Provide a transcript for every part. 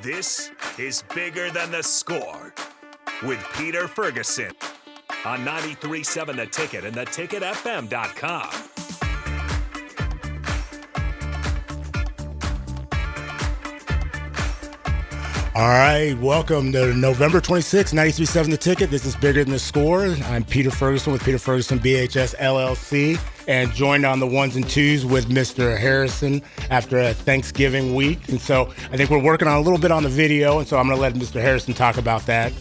This is Bigger Than the Score with Peter Ferguson on 93.7 The Ticket and theticketfm.com. All right, welcome to November 26, 93.7 The Ticket. This is Bigger Than the Score. I'm Peter Ferguson with Peter Ferguson BHS LLC and joined on the ones and twos with Mr. Harrison after a Thanksgiving week. And so I think we're working on a little bit on the video, and so I'm going to let Mr. Harrison talk about that.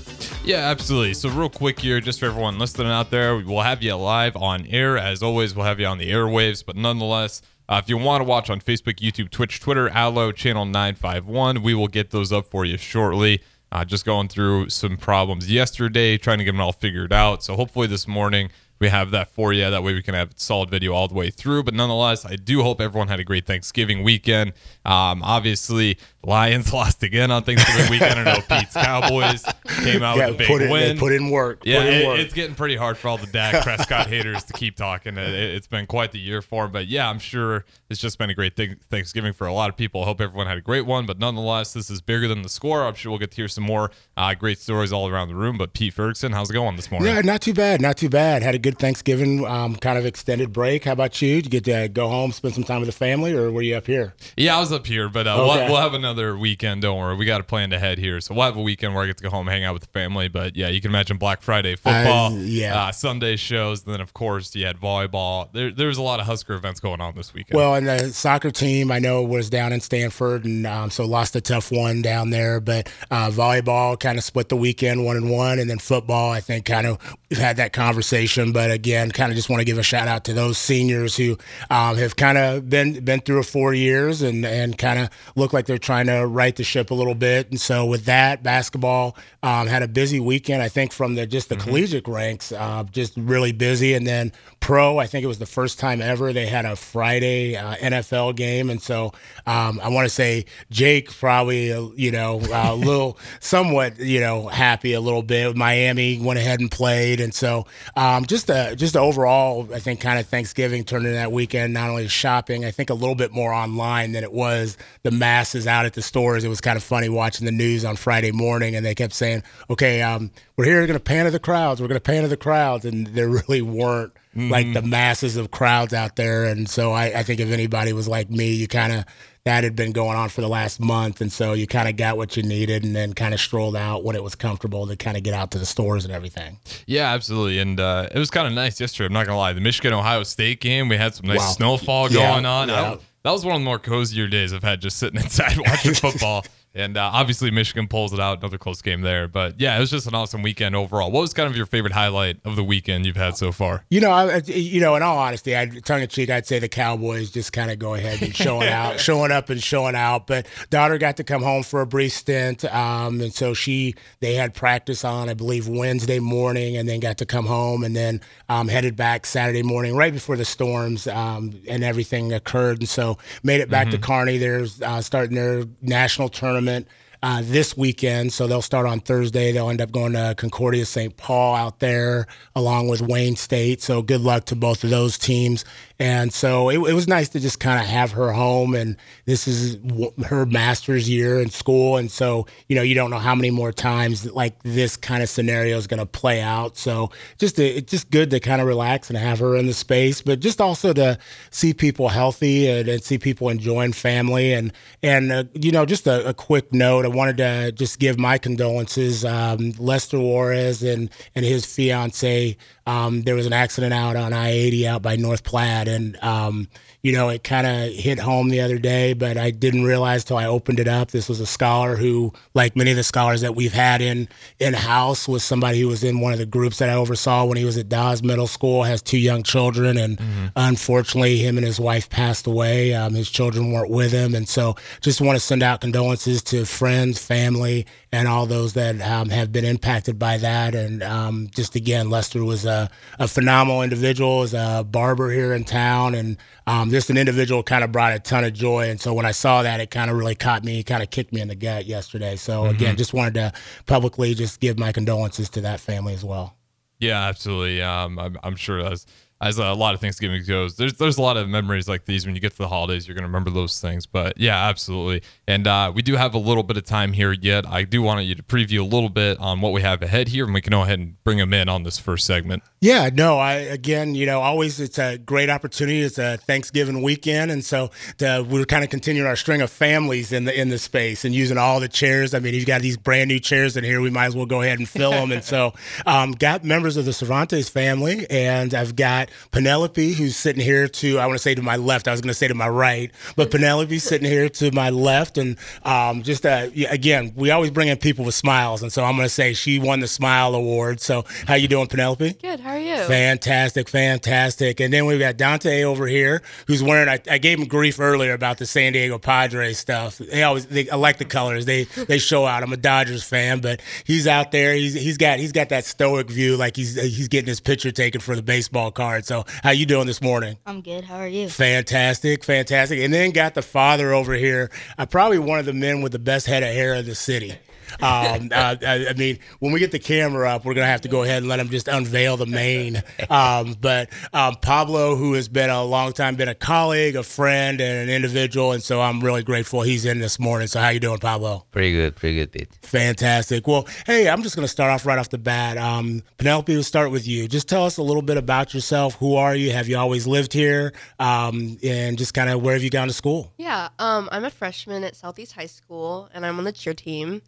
Yeah, absolutely. So, real quick here, just for everyone listening out there, we'll have you live on air. As always, we'll have you on the airwaves, but nonetheless, uh, if you want to watch on Facebook, YouTube, Twitch, Twitter, Allo, channel 951, we will get those up for you shortly. Uh, just going through some problems yesterday, trying to get them all figured out. So, hopefully, this morning we have that for you. That way we can have solid video all the way through. But nonetheless, I do hope everyone had a great Thanksgiving weekend. Um, obviously, Lions lost again on Thanksgiving weekend. I know Pete's Cowboys came out yeah, with a big put in, win. Put in work. Yeah, in it, work. it's getting pretty hard for all the Dak Prescott haters to keep talking. It, has been quite the year for him. But yeah, I'm sure it's just been a great thing, Thanksgiving for a lot of people. I hope everyone had a great one. But nonetheless, this is bigger than the score. I'm sure we'll get to hear some more uh, great stories all around the room. But Pete Ferguson, how's it going this morning? Yeah, not too bad. Not too bad. Had a good Thanksgiving um, kind of extended break. How about you? Did you get to go home, spend some time with the family, or were you up here? Yeah, I was up here, but uh, okay. we'll, we'll, have another weekend. Don't worry, we got a plan ahead here, so we'll have a weekend where I get to go home, hang out with the family. But yeah, you can imagine Black Friday football, uh, yeah, uh, Sunday shows, and then of course you had volleyball. There, there's a lot of Husker events going on this weekend. Well, and the soccer team I know was down in Stanford, and um, so lost a tough one down there. But uh, volleyball kind of split the weekend one and one, and then football I think kind of we've had that conversation. But again, kind of just want to give give a shout out to those seniors who um, have kind of been been through four years and and kind of look like they're trying to right the ship a little bit. And so with that, basketball um, had a busy weekend. I think from the just the mm-hmm. collegiate ranks, uh, just really busy. And then pro, I think it was the first time ever they had a Friday uh, NFL game. And so um, I want to say Jake probably uh, you know a little somewhat you know happy a little bit. Miami went ahead and played, and so um, just a just a overall I think kind of Thanksgiving turned into that weekend, not only shopping, I think a little bit more online than it was the masses out at the stores. It was kind of funny watching the news on Friday morning, and they kept saying, okay, um, we're here, we're going to pander the crowds, we're going to pander the crowds. And there really weren't mm-hmm. like the masses of crowds out there. And so I, I think if anybody was like me, you kind of that had been going on for the last month, and so you kind of got what you needed, and then kind of strolled out when it was comfortable to kind of get out to the stores and everything. Yeah, absolutely, and uh, it was kind of nice yesterday. I'm not gonna lie, the Michigan Ohio State game, we had some nice wow. snowfall yeah, going on. Yeah. That was one of the more cozier days I've had just sitting inside watching football. And uh, obviously, Michigan pulls it out. Another close game there. But yeah, it was just an awesome weekend overall. What was kind of your favorite highlight of the weekend you've had so far? You know, I, you know, in all honesty, I, tongue in cheek, I'd say the Cowboys just kind of go ahead and showing out, showing up and showing out. But daughter got to come home for a brief stint, um, and so she they had practice on, I believe, Wednesday morning, and then got to come home, and then um, headed back Saturday morning, right before the storms um, and everything occurred, and so made it back mm-hmm. to Kearney. They're uh, starting their national tournament tournament uh, this weekend. So they'll start on Thursday. They'll end up going to Concordia St. Paul out there along with Wayne State. So good luck to both of those teams. And so it, it was nice to just kind of have her home. And this is her master's year in school. And so, you know, you don't know how many more times like this kind of scenario is going to play out. So just, it's just good to kind of relax and have her in the space, but just also to see people healthy and, and see people enjoying family. And, and uh, you know, just a, a, quick note, I wanted to just give my condolences. Um, Lester Juarez and, and his fiance, um, there was an accident out on I 80 out by North Platte. And, um, you know, it kind of hit home the other day, but I didn't realize till I opened it up. This was a scholar who, like many of the scholars that we've had in in house, was somebody who was in one of the groups that I oversaw when he was at Dawes Middle School. Has two young children, and mm-hmm. unfortunately, him and his wife passed away. Um, his children weren't with him, and so just want to send out condolences to friends, family, and all those that um, have been impacted by that. And um, just again, Lester was a, a phenomenal individual, as a barber here in town, and um, just an individual kind of brought a ton of joy. And so when I saw that, it kind of really caught me, kind of kicked me in the gut yesterday. So mm-hmm. again, just wanted to publicly just give my condolences to that family as well. Yeah, absolutely. Um, I'm, I'm, sure that's as a lot of Thanksgiving goes, there's there's a lot of memories like these when you get to the holidays. You're gonna remember those things. But yeah, absolutely. And uh, we do have a little bit of time here yet. I do want you to preview a little bit on what we have ahead here, and we can go ahead and bring them in on this first segment. Yeah, no, I again, you know, always it's a great opportunity. It's a Thanksgiving weekend, and so to, we're kind of continuing our string of families in the in the space and using all the chairs. I mean, you've got these brand new chairs in here. We might as well go ahead and fill them. and so, um, got members of the Cervantes family, and I've got Penelope who's sitting here to I want to say to my left. I was going to say to my right, but Penelope's sitting here to my left, and um, just uh, again, we always bring in people with smiles, and so I'm going to say she won the Smile Award. So, how you doing, Penelope? Good. How are you? Fantastic, fantastic. And then we've got Dante over here who's wearing. I, I gave him grief earlier about the San Diego Padres stuff. They always, they, I like the colors. They they show out. I'm a Dodgers fan, but he's out there. He's he's got he's got that stoic view, like he's he's getting his picture taken for the baseball card. So how you doing this morning? I'm good. How are you? Fantastic, fantastic. And then got the father over here. Uh, probably one of the men with the best head of hair in the city. Um, uh, I, I, mean, when we get the camera up, we're gonna have to go ahead and let him just unveil the mane. Um, but um, Pablo, who has been a long time, been a colleague, a friend, and an individual, and so I'm really grateful he's in this morning. So how you doing, Pablo? Pretty good, pretty good, Pete. Fantastic. Well, hey, I'm just gonna start off right off the bat. Um, Penelope, we'll start with you. Just tell us a little bit about yourself. Who are you? Have you always lived here? Um, and just kind of where have you gone to school? Yeah, um, I'm a freshman at Southeast High School, and I'm on the cheer team.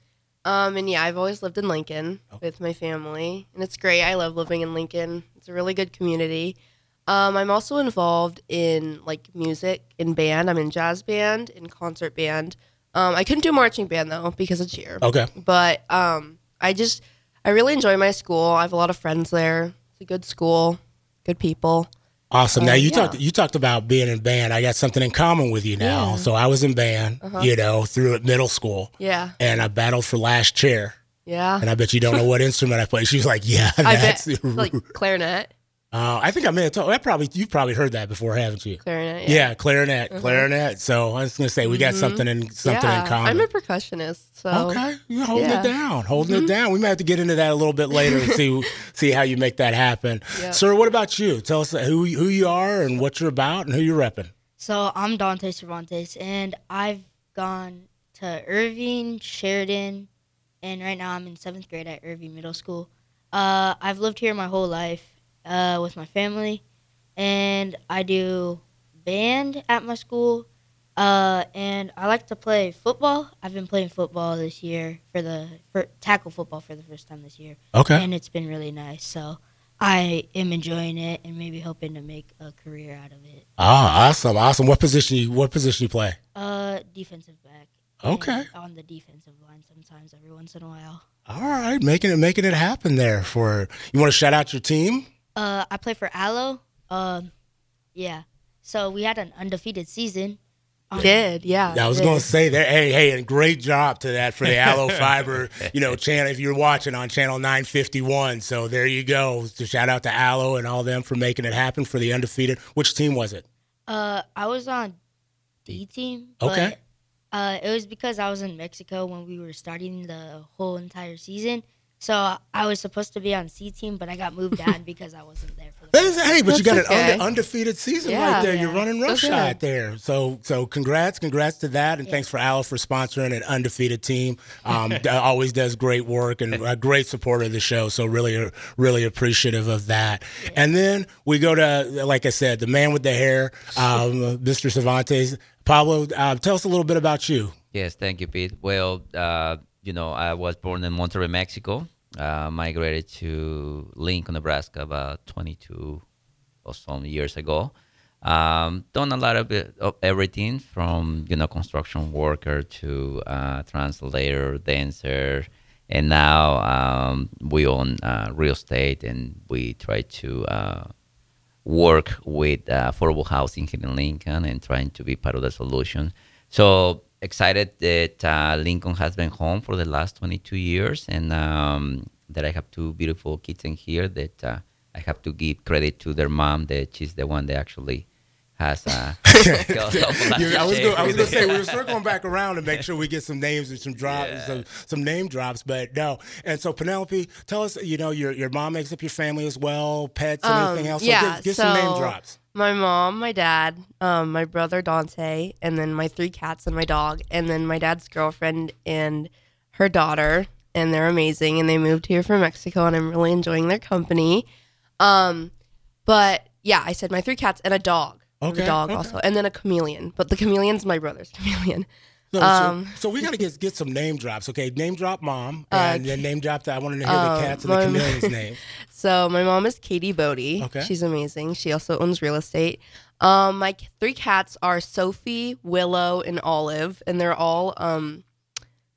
Um, and yeah, I've always lived in Lincoln oh. with my family, and it's great. I love living in Lincoln. It's a really good community. Um, I'm also involved in like music in band. I'm in jazz band, in concert band. Um, I couldn't do marching band though because of cheer. Okay. But um, I just I really enjoy my school. I have a lot of friends there. It's a good school, good people. Awesome. Now uh, you yeah. talked you talked about being in band. I got something in common with you now. Yeah. So I was in band, uh-huh. you know, through middle school. Yeah. And I battled for last chair. Yeah. And I bet you don't know what instrument I play. She was like, "Yeah, I bet like clarinet." Uh, I think I may have told. I probably you've probably heard that before, haven't you? Clarinet. Yeah, yeah clarinet, uh-huh. clarinet. So I was gonna say we got mm-hmm. something in something yeah, in common. I'm a percussionist. So okay, you're holding yeah. it down, holding mm-hmm. it down. We might have to get into that a little bit later and see see how you make that happen. Yep. Sir, what about you? Tell us who who you are and what you're about and who you're repping. So I'm Dante Cervantes, and I've gone to Irving, Sheridan, and right now I'm in seventh grade at Irving Middle School. Uh, I've lived here my whole life uh, with my family, and I do band at my school. Uh, and I like to play football. I've been playing football this year for the for tackle football for the first time this year. Okay. And it's been really nice. So I am enjoying it and maybe hoping to make a career out of it. Ah, awesome, awesome. What position you what position you play? Uh, defensive back. Okay. On the defensive line sometimes every once in a while. All right, making it making it happen there for you want to shout out your team? Uh, I play for Allo. Um, yeah. So we had an undefeated season. Um, did yeah. yeah I was gonna say that. Hey, hey, and great job to that for the Allo Fiber, you know, channel. If you're watching on channel 951, so there you go. So shout out to Allo and all them for making it happen for the undefeated. Which team was it? Uh, I was on D team. Okay. uh, it was because I was in Mexico when we were starting the whole entire season. So I was supposed to be on C team, but I got moved down because I wasn't there for the. Hey, but That's you got okay. an under, undefeated season yeah, right there. Yeah. You're running roughshod okay. there. So so congrats, congrats to that, and yeah. thanks for Al for sponsoring an undefeated team. Um, always does great work and a great supporter of the show. So really really appreciative of that. And then we go to like I said, the man with the hair, um, Mr. Cervantes. Pablo, uh, tell us a little bit about you. Yes, thank you, Pete. Well. Uh, you know, I was born in Monterrey, Mexico. Uh, migrated to Lincoln, Nebraska about 22 or some years ago. Um, done a lot of, of everything from you know construction worker to uh, translator, dancer, and now um, we own uh, real estate and we try to uh, work with uh, affordable housing here in Lincoln and trying to be part of the solution. So excited that uh, Lincoln has been home for the last 22 years and um, that I have two beautiful kids in here that uh, I have to give credit to their mom that she's the one that actually has killed a lot You- of I was gonna, I was gonna say we were circling back around to make sure we get some names and some drops, some, some name drops, but no. And so Penelope, tell us, you know, your your mom makes up your family as well, pets, and anything else? So Um, yeah, give, give some name drops. My mom, my dad, um, my brother Dante, and then my three cats and my dog, and then my dad's girlfriend and her daughter, and they're amazing. And they moved here from Mexico, and I'm really enjoying their company. Um, but yeah, I said my three cats and a dog. I have Okay, a dog okay. also, and then a chameleon. But the chameleon's my brother's chameleon. So, so- um, so, we got to get get some name drops. Okay, name drop mom, Uh, and then name drop. The, I wanted to hear the um, cats and the chameleon's name. So my mom is Katie Bodie. Okay. She's amazing. She also owns real estate. Um, my three cats are Sophie, Willow, and Olive, and they're all um,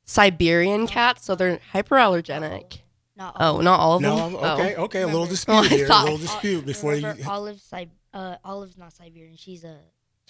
Siberian cats, so they're hyperallergenic. Not all. Oh, not all of No, them. I'm- okay, Oh. okay, a little dispute I here, a little dispute before you. Olive, Sib- uh, Olive's not Siberian. She's a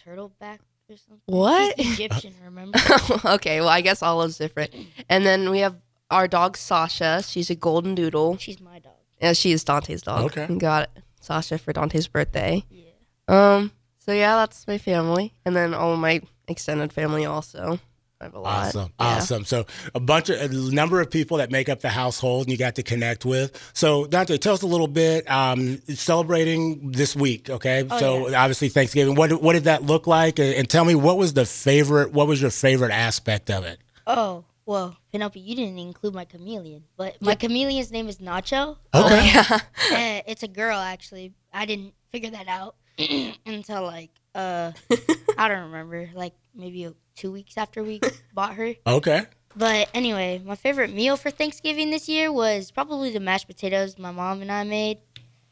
turtleback or something. What? She's Egyptian, remember? okay, well I guess Olive's different. And then we have our dog Sasha. She's a golden doodle. She's my dog. Yeah, she is Dante's dog. Okay. We got Sasha for Dante's birthday. Yeah. Um. So yeah, that's my family, and then all my extended family also. I have a lot. Awesome, Yeah. awesome. So a bunch of a number of people that make up the household, and you got to connect with. So Dante, tell us a little bit. Um, celebrating this week, okay? Oh, so obviously Thanksgiving. What what did that look like? And, and tell me what was the favorite? What was your favorite aspect of it? Oh, well, Penelope, you didn't include my chameleon, but my chameleon's name is Nacho. Okay. Yeah. Eh, it's a girl, actually. I didn't figure that out until like uh, I don't remember, like maybe two weeks after we bought her. Okay. But anyway, my favorite meal for Thanksgiving this year was probably the mashed potatoes my mom and I made.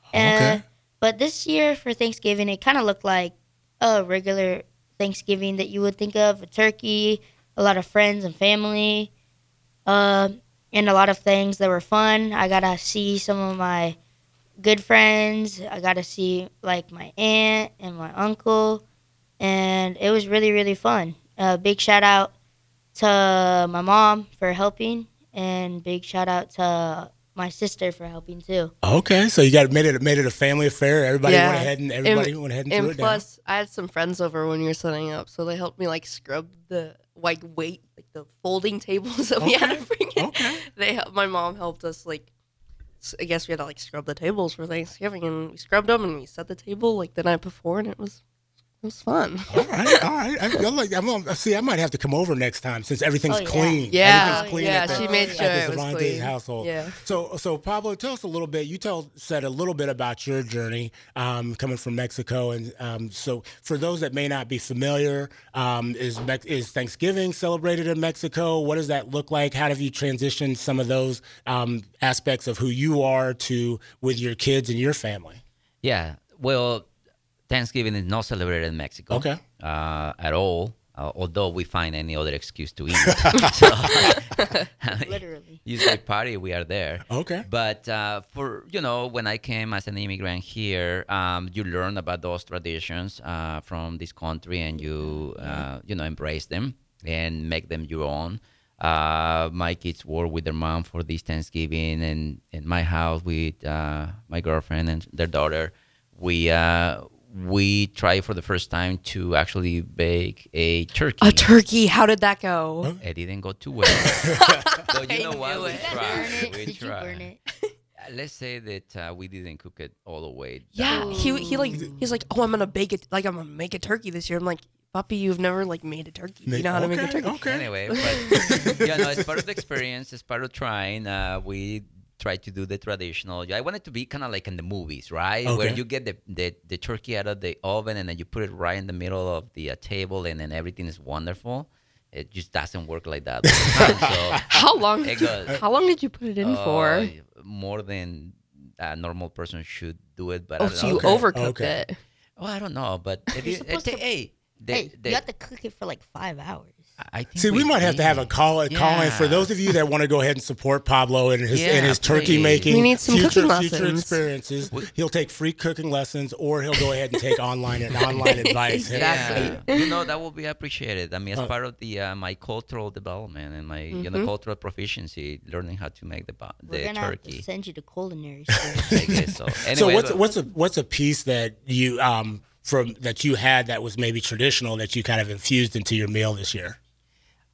Okay. Uh, but this year for Thanksgiving, it kind of looked like a regular Thanksgiving that you would think of a turkey, a lot of friends and family, uh, and a lot of things that were fun. I got to see some of my good friends. I got to see like my aunt and my uncle, and it was really, really fun. Uh, big shout out to my mom for helping, and big shout out to my sister for helping too. Okay. So you got made it made it a family affair. Everybody Yeah. went ahead and everybody And- went ahead and, threw And it down. plus, I had some friends over when you were setting up, so they helped me like scrub the like weight, like the folding tables that we had to bring in. Okay. They helped. My mom helped us like. I guess we had to like scrub the tables for Thanksgiving, and we scrubbed them, and we set the table like the night before, and it was it was fun. All right, all right. I, I'm like, I'm, gonna- see, I might have to come over next time since everything's Oh, yeah. clean. Yeah, Everything's clean yeah, at the- she made at sure the it was Cervantes clean. household. Yeah. So, so Pablo, tell us a little bit. You tell said a little bit about your journey um, coming from Mexico, and um, so for those that may not be familiar, um, is Mex- is Thanksgiving celebrated in Mexico? What does that look like? How have you transitioned some of those um, aspects of who you are to with your kids and your family? Yeah. Well, Thanksgiving is not celebrated in Mexico. Okay. Uh, at all. Uh, although we find any other excuse to eat. so, Literally. you say party, we are there. Okay. But uh, for you know, when I came as an immigrant here, um, you learn about those traditions uh, from this country, and you uh, you know embrace them and make them your own. Uh, my kids were with their mom for this Thanksgiving, and in my house with uh, my girlfriend and their daughter, we uh, we try for the first time to actually bake a turkey. A turkey. How did that go? It didn't go too well. but you know what? knew We tried. We Did you tried. burn it? Uh, Let's say that uh, we didn't cook it all the way. Yeah, down. he he like he's like, oh, I'm gonna bake it. Like I'm gonna make a turkey this year. I'm like, Puppy, you've never like made a turkey. You know how to make a turkey? Okay. Anyway, but yeah, no, it's part of the experience. It's part of trying. Uh, we try to do the traditional. I want it to be kind of like in the movies, right? Where you get the, the the turkey out of the oven and then you put it right in the middle of the uh, table, and then everything is wonderful. It just doesn't work like that. all the time, so How long? It goes- How long did you put it in for? Uh, more than a normal person should do it, but I Oh, don't so know. you Okay, overcooked okay. it. Oh, I don't know, but it You're is, supposed it, to- hey, the, hey, the, you have to cook it for like five hours. I think See, we, might have to have a call, a call in for those of you that want to go ahead and support Pablo and his Yeah, and his turkey please. making. We need some future, future experiences. We- He'll take free cooking lessons, or he'll go ahead and take online and online advice. Exactly. Yeah, you know that will be appreciated. I mean, as Uh, part of the uh, my cultural development and my Mm-hmm. know cultural proficiency, learning how to make the ba- We're gonna have turkey. to send you to culinary school. I so. Anyway, so what's but- what's a what's a piece that you um from that you had that was maybe traditional that you kind of infused into your meal this year?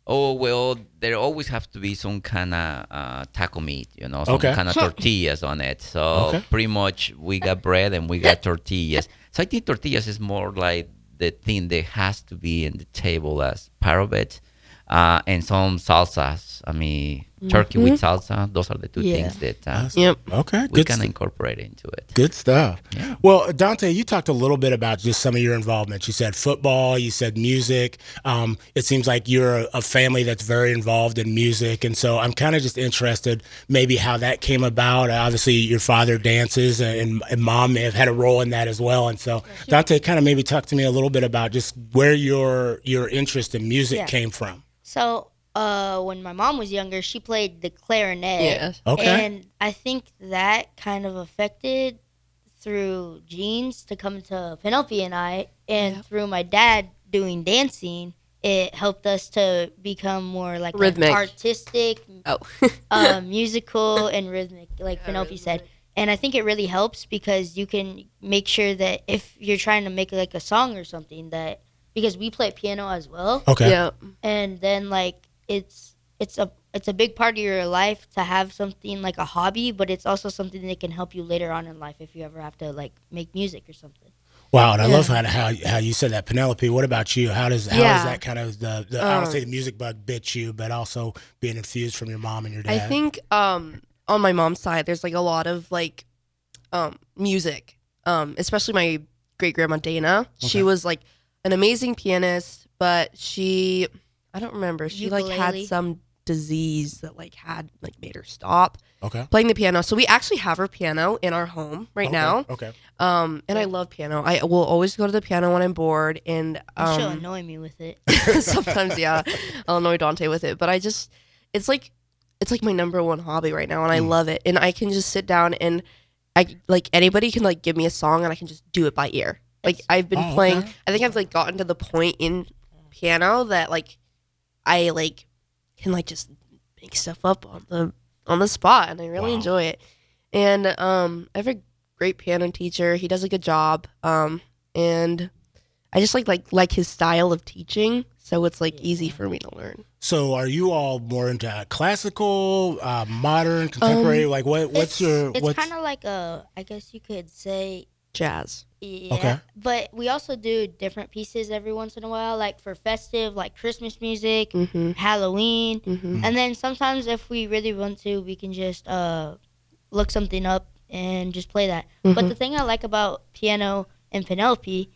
Oh well, there always have to be some kind of uh, taco meat, you know, some Okay. kind of tortillas on it. So Okay. pretty much we got bread and we got tortillas. So I think tortillas is more like the thing that has to be in the table as part of it, uh, and some salsas. I mean, turkey with salsa. Those are the two Yeah. things that uh, Yep. Okay, we good can stu- incorporate into it. Good stuff. Yeah. Well, Dante, you talked a little bit about just some of your involvement. You said football, you said music. Um, it seems like you're a, a family that's very involved in music. And so I'm kind of just interested maybe how that came about. Obviously, your father dances and, and mom may have had a role in that as well. And so, Dante, kind of maybe talk to me a little bit about just where your your interest in music Yeah. came from. So, uh, when my mom was younger, she played the clarinet. Yes. Okay. And I think that kind of affected through genes to come to Penelope and I, and through my dad doing dancing, it helped us to become more like Rhythmic. artistic, Oh. uh, musical, and rhythmic, like Penelope said. And I think it really helps because you can make sure that if you're trying to make like a song or something that because we play piano as well, Okay. Yep. and then like it's it's a it's a big part of your life to have something like a hobby but it's also something that can help you later on in life if you ever have to like make music or something Wow, and I love how, how how you said that, Penelope. What about you? How does how Yeah. does that kind of the, the I don't Um, say the music bug bit you, but also being infused from your mom and your dad? I think um on my mom's side there's like a lot of like um music. Um especially my great grandma Dana. She was like an amazing pianist, but she I don't remember. She like had some disease that like had like made her stop okay. playing the piano. So we actually have her piano in our home right Okay, now. Okay. Um and I love piano. I will always go to the piano when I'm bored and and she'll um annoy me with it sometimes yeah i'll annoy dante with it but i just it's like it's like my number one hobby right now and i Mm. love it and i can just sit down and i like anybody can like give me a song and i can just do it by ear like i've been Oh, playing okay. i think i've like gotten to the point in piano that like i like can like just make stuff up on the on the spot and i really Wow. enjoy it and um i have a great piano teacher he does a good job um and I just like like like his style of teaching, so it's like easy for me to learn. So, are you all more into classical, uh, modern, contemporary? like, what what's it's, your it's kind of like a i guess you could say Jazz. yeah Okay. but we also do different pieces every once in a while like for festive like christmas music Mm-hmm. halloween Mm-hmm. And then sometimes if we really want to, we can just uh, look something up and just play that. But the thing I like about piano and Penelope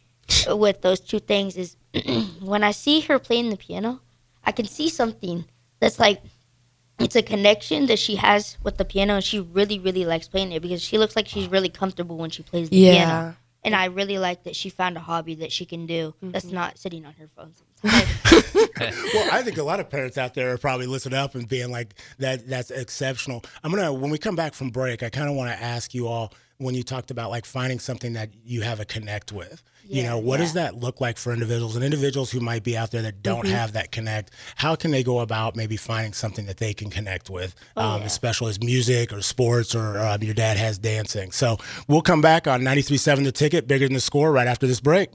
uh, with those two things is when I see her playing the piano, I can see something that's like it's a connection that she has with the piano and she really really likes playing it because she looks like she's really comfortable when she plays the Yeah. piano. And I really like that she found a hobby that she can do that's mm-hmm. not sitting on her phone. well, I think a lot of parents out there are probably listening up and being like, "That that's exceptional." I'm gonna when we come back from break, I kind of want to ask you all when you talked about like finding something that you have a connect with. you know, what does that look like for individuals and individuals who might be out there that don't Mm-hmm. have that connect? How can they go about maybe finding something that they can connect with, Oh, um, especially as music or sports or um, your dad has dancing? So we'll come back on 93.7 The Ticket, bigger than the score, right after this break.